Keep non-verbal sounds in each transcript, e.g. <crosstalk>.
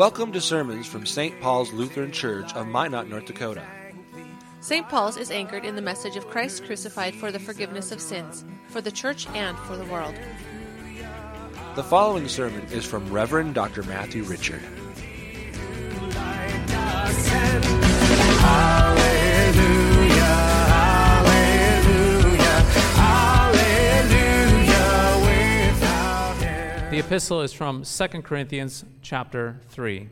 Welcome to sermons from St. Paul's Lutheran Church of Minot, North Dakota. St. Paul's is anchored in the message of Christ crucified for the forgiveness of sins, for the church and for the world. The following sermon is from Reverend Dr. Matthew Richard. Epistle is from 2 Corinthians chapter 3.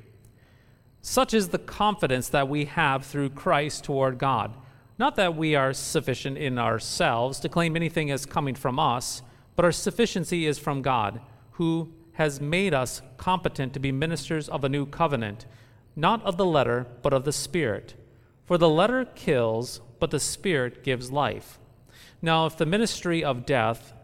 Such is the confidence that we have through Christ toward God. Not that we are sufficient in ourselves to claim anything as coming from us, but our sufficiency is from God, who has made us competent to be ministers of a new covenant, not of the letter, but of the Spirit. For the letter kills, but the Spirit gives life. Now, if the ministry of death,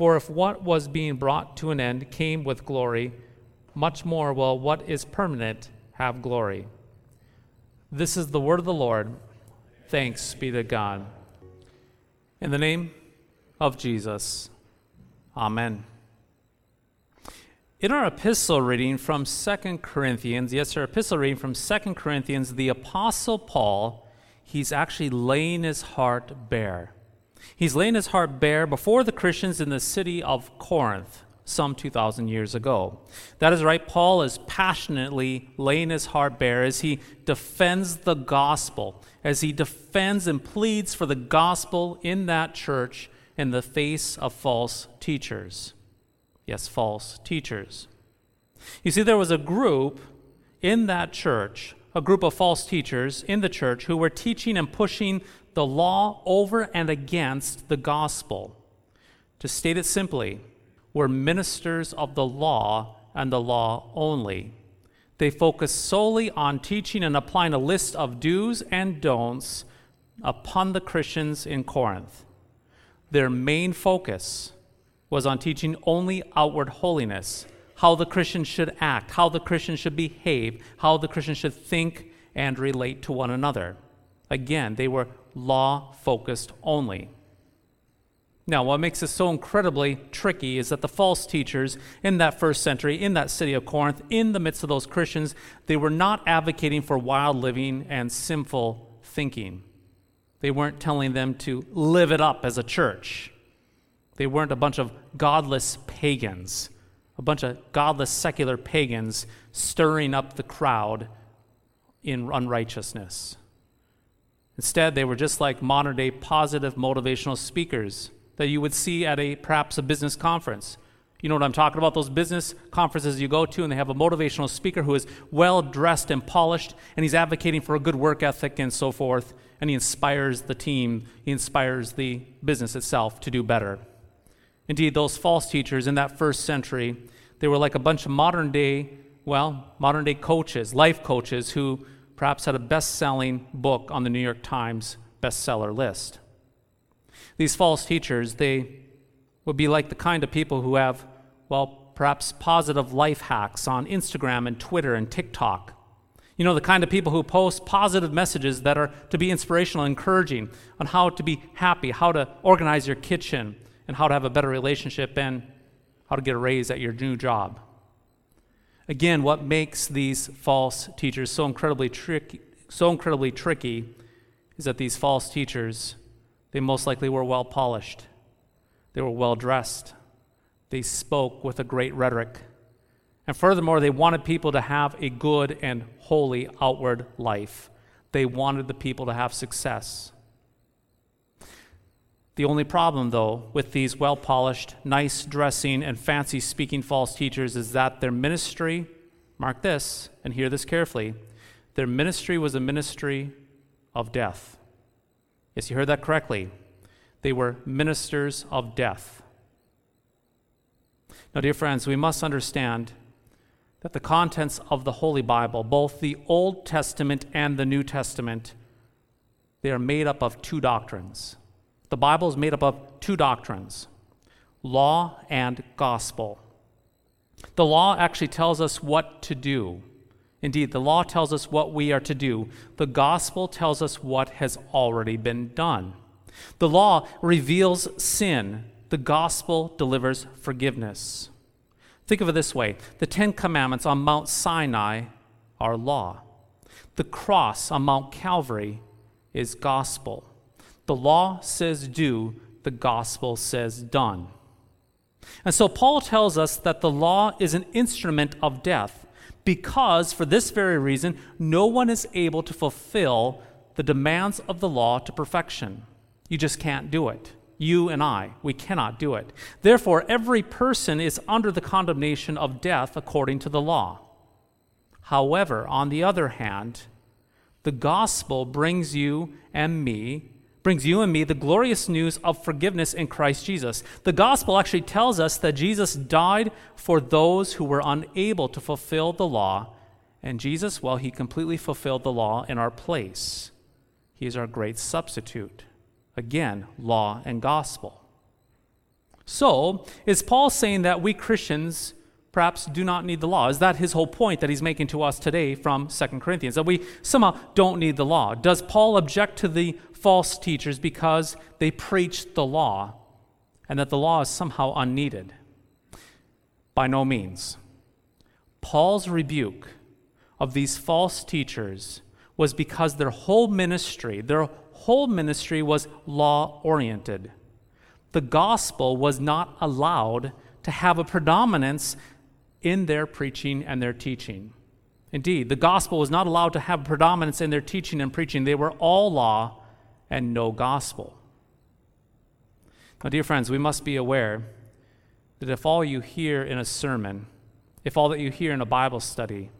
For if what was being brought to an end came with glory, much more will what is permanent have glory. This is the word of the Lord. Thanks be to God. In the name of Jesus, Amen. In our epistle reading from 2 Corinthians, yes, our epistle reading from 2 Corinthians, the Apostle Paul, he's actually laying his heart bare. He's laying his heart bare before the Christians in the city of Corinth some 2,000 years ago. That is right, Paul is passionately laying his heart bare as he defends the gospel, as he defends and pleads for the gospel in that church in the face of false teachers. Yes, false teachers. You see, there was a group in that church, a group of false teachers in the church who were teaching and pushing the law over and against the gospel. To state it simply, were ministers of the law and the law only. They focused solely on teaching and applying a list of do's and don'ts upon the Christians in Corinth. Their main focus was on teaching only outward holiness, how the Christian should act, how the Christian should behave, how the Christian should think and relate to one another. Again, they were law focused only. Now, what makes this so incredibly tricky is that the false teachers in that first century, in that city of Corinth, in the midst of those Christians, they were not advocating for wild living and sinful thinking. They weren't telling them to live it up as a church. They weren't a bunch of godless pagans, a bunch of godless secular pagans stirring up the crowd in unrighteousness. Instead, they were just like modern day positive motivational speakers that you would see at a perhaps a business conference. You know what I'm talking about? Those business conferences you go to, and they have a motivational speaker who is well dressed and polished, and he's advocating for a good work ethic and so forth, and he inspires the team, he inspires the business itself to do better. Indeed, those false teachers in that first century, they were like a bunch of modern day, well, modern day coaches, life coaches, who perhaps had a best selling book on the New York Times bestseller list. These false teachers, they would be like the kind of people who have, well, perhaps positive life hacks on Instagram and Twitter and TikTok. You know, the kind of people who post positive messages that are to be inspirational, encouraging on how to be happy, how to organize your kitchen, and how to have a better relationship, and how to get a raise at your new job. Again, what makes these false teachers so incredibly tricky, so incredibly tricky is that these false teachers they most likely were well polished, they were well dressed, they spoke with a great rhetoric. And furthermore, they wanted people to have a good and holy outward life. They wanted the people to have success. The only problem, though, with these well polished, nice dressing, and fancy speaking false teachers is that their ministry, mark this and hear this carefully, their ministry was a ministry of death. Yes, you heard that correctly. They were ministers of death. Now, dear friends, we must understand that the contents of the Holy Bible, both the Old Testament and the New Testament, they are made up of two doctrines. The Bible is made up of two doctrines law and gospel. The law actually tells us what to do. Indeed, the law tells us what we are to do. The gospel tells us what has already been done. The law reveals sin, the gospel delivers forgiveness. Think of it this way the Ten Commandments on Mount Sinai are law, the cross on Mount Calvary is gospel. The law says do, the gospel says done. And so Paul tells us that the law is an instrument of death because, for this very reason, no one is able to fulfill the demands of the law to perfection. You just can't do it. You and I, we cannot do it. Therefore, every person is under the condemnation of death according to the law. However, on the other hand, the gospel brings you and me brings you and me the glorious news of forgiveness in Christ Jesus. The gospel actually tells us that Jesus died for those who were unable to fulfill the law, and Jesus, well, he completely fulfilled the law in our place. He is our great substitute. Again, law and gospel. So, is Paul saying that we Christians perhaps do not need the law? Is that his whole point that he's making to us today from 2 Corinthians? That we somehow don't need the law? Does Paul object to the false teachers because they preach the law and that the law is somehow unneeded. By no means. Paul's rebuke of these false teachers was because their whole ministry, their whole ministry was law oriented. The gospel was not allowed to have a predominance in their preaching and their teaching. Indeed, the gospel was not allowed to have predominance in their teaching and preaching. They were all law and no gospel. Now, dear friends, we must be aware that if all you hear in a sermon, if all that you hear in a Bible study,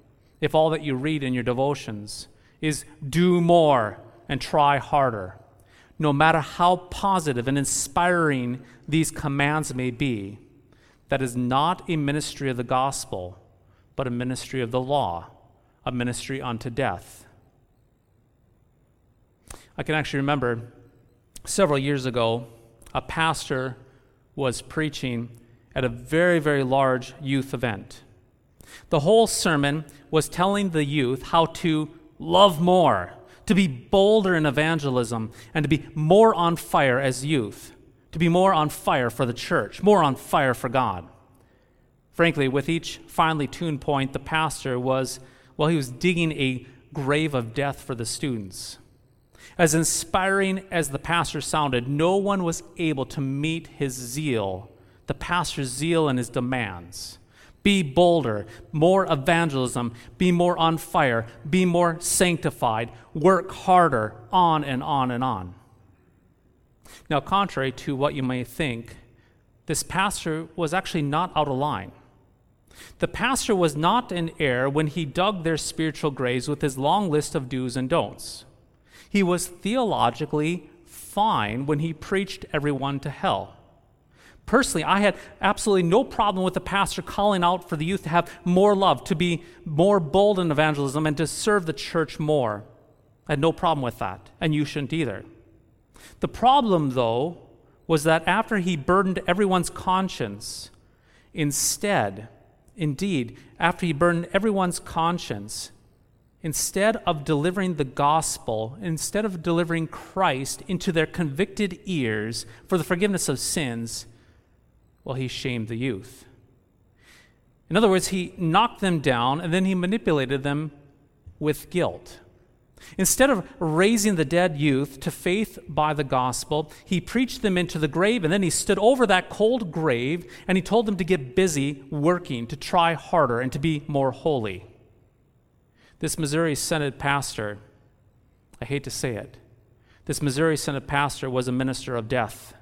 if all that you read in your devotions is do more and try harder, no matter how positive and inspiring these commands may be, that is not a ministry of the gospel, but a ministry of the law, a ministry unto death. I can actually remember several years ago, a pastor was preaching at a very, very large youth event. The whole sermon was telling the youth how to love more, to be bolder in evangelism, and to be more on fire as youth, to be more on fire for the church, more on fire for God. Frankly, with each finely tuned point, the pastor was, well, he was digging a grave of death for the students. As inspiring as the pastor sounded, no one was able to meet his zeal, the pastor's zeal and his demands. Be bolder, more evangelism, be more on fire, be more sanctified, work harder, on and on and on. Now, contrary to what you may think, this pastor was actually not out of line. The pastor was not in error when he dug their spiritual graves with his long list of do's and don'ts. He was theologically fine when he preached everyone to hell. Personally, I had absolutely no problem with the pastor calling out for the youth to have more love, to be more bold in evangelism, and to serve the church more. I had no problem with that, and you shouldn't either. The problem, though, was that after he burdened everyone's conscience, instead, indeed, after he burdened everyone's conscience, instead of delivering the gospel, instead of delivering Christ into their convicted ears for the forgiveness of sins, well, he shamed the youth. In other words, he knocked them down and then he manipulated them with guilt. Instead of raising the dead youth to faith by the gospel, he preached them into the grave and then he stood over that cold grave and he told them to get busy working, to try harder, and to be more holy. This Missouri Synod pastor, I hate to say it, this Missouri Synod pastor was a minister of death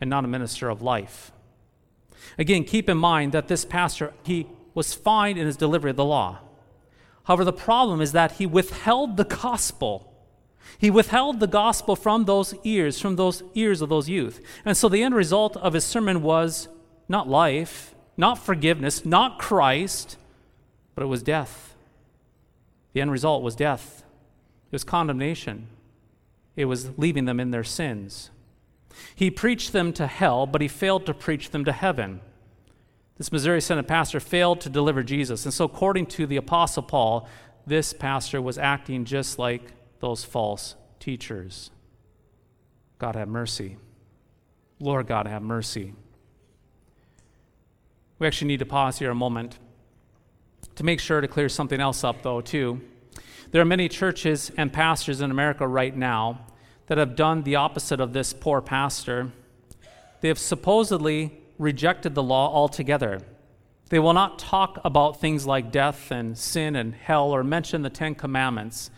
and not a minister of life. Again, keep in mind that this pastor, he was fine in his delivery of the law. However, the problem is that he withheld the gospel. He withheld the gospel from those ears, from those ears of those youth. And so the end result of his sermon was not life, not forgiveness, not Christ, but it was death. The end result was death, it was condemnation, it was leaving them in their sins. He preached them to hell, but he failed to preach them to heaven. This Missouri Synod pastor failed to deliver Jesus. And so, according to the Apostle Paul, this pastor was acting just like those false teachers. God have mercy. Lord God have mercy. We actually need to pause here a moment to make sure to clear something else up, though, too. There are many churches and pastors in America right now that have done the opposite of this poor pastor. They have supposedly rejected the law altogether. They will not talk about things like death and sin and hell or mention the Ten Commandments.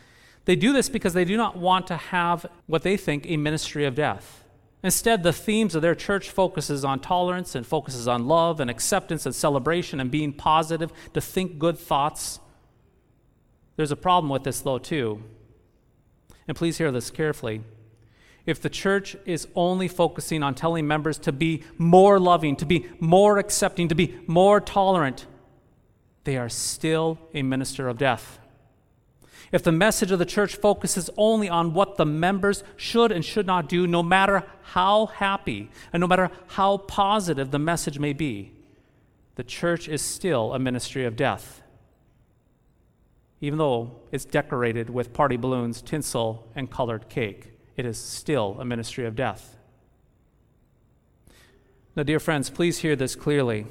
They do this because they do not want to have what they think a ministry of death. Instead, the themes of their church focuses on tolerance and focuses on love and acceptance and celebration and being positive, to think good thoughts. There's a problem with this, though, too. And please hear this carefully. If the church is only focusing on telling members to be more loving, to be more accepting, to be more tolerant, they are still a minister of death. If the message of the church focuses only on what the members should and should not do, no matter how happy and no matter how positive the message may be, the church is still a ministry of death. Even though it's decorated with party balloons, tinsel, and colored cake, it is still a ministry of death. Now, dear friends, please hear this clearly.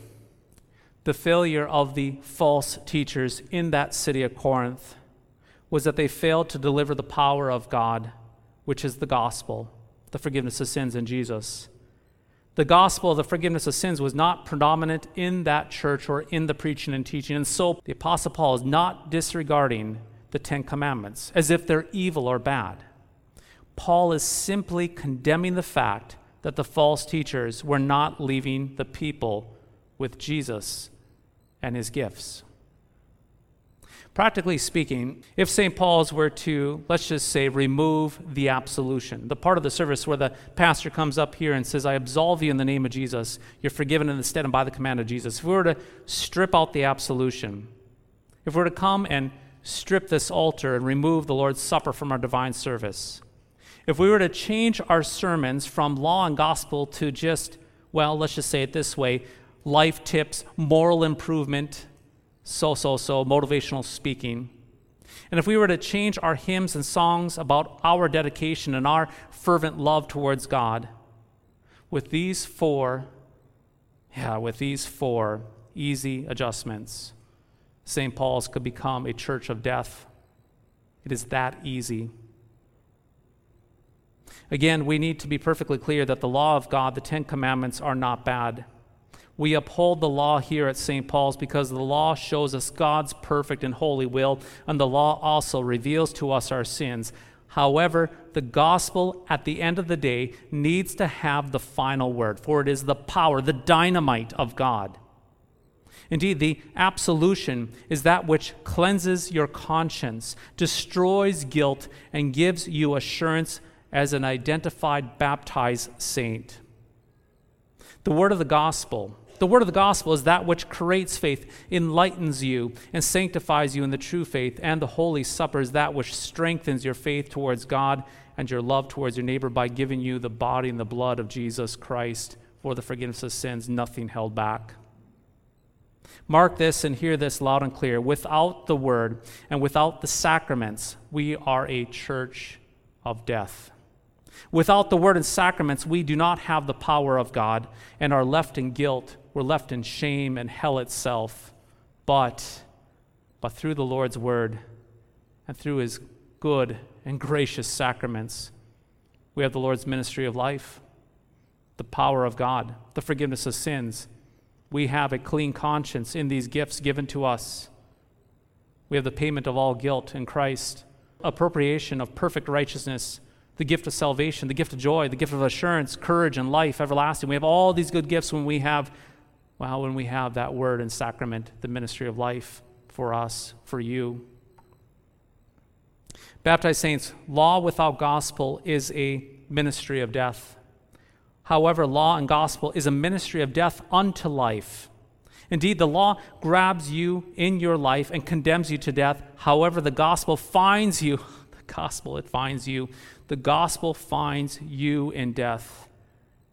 The failure of the false teachers in that city of Corinth was that they failed to deliver the power of God, which is the gospel, the forgiveness of sins in Jesus. The gospel of the forgiveness of sins was not predominant in that church or in the preaching and teaching. And so the Apostle Paul is not disregarding the Ten Commandments as if they're evil or bad. Paul is simply condemning the fact that the false teachers were not leaving the people with Jesus and his gifts. Practically speaking, if St. Paul's were to, let's just say, remove the absolution, the part of the service where the pastor comes up here and says, I absolve you in the name of Jesus, you're forgiven in the stead and by the command of Jesus. If we were to strip out the absolution, if we were to come and strip this altar and remove the Lord's Supper from our divine service, if we were to change our sermons from law and gospel to just, well, let's just say it this way life tips, moral improvement, so, so, so, motivational speaking. And if we were to change our hymns and songs about our dedication and our fervent love towards God, with these four, yeah, with these four easy adjustments, St. Paul's could become a church of death. It is that easy. Again, we need to be perfectly clear that the law of God, the Ten Commandments, are not bad. We uphold the law here at St. Paul's because the law shows us God's perfect and holy will, and the law also reveals to us our sins. However, the gospel at the end of the day needs to have the final word, for it is the power, the dynamite of God. Indeed, the absolution is that which cleanses your conscience, destroys guilt, and gives you assurance as an identified baptized saint. The word of the gospel the word of the gospel is that which creates faith, enlightens you, and sanctifies you in the true faith. And the Holy Supper is that which strengthens your faith towards God and your love towards your neighbor by giving you the body and the blood of Jesus Christ for the forgiveness of sins, nothing held back. Mark this and hear this loud and clear. Without the word and without the sacraments, we are a church of death. Without the word and sacraments, we do not have the power of God and are left in guilt we're left in shame and hell itself. But, but through the Lord's word and through his good and gracious sacraments, we have the Lord's ministry of life, the power of God, the forgiveness of sins. We have a clean conscience in these gifts given to us. We have the payment of all guilt in Christ, appropriation of perfect righteousness, the gift of salvation, the gift of joy, the gift of assurance, courage, and life everlasting. We have all these good gifts when we have well, when we have that word and sacrament, the ministry of life for us, for you. Baptized saints, law without gospel is a ministry of death. However, law and gospel is a ministry of death unto life. Indeed, the law grabs you in your life and condemns you to death. However, the gospel finds you, <laughs> the gospel, it finds you. The gospel finds you in death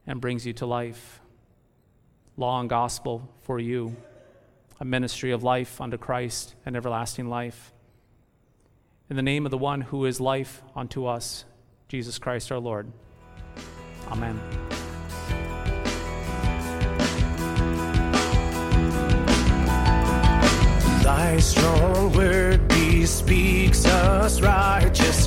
and brings you to life. And gospel for you, a ministry of life unto Christ and everlasting life. In the name of the one who is life unto us, Jesus Christ our Lord. Amen. Thy strong word bespeaks us righteous,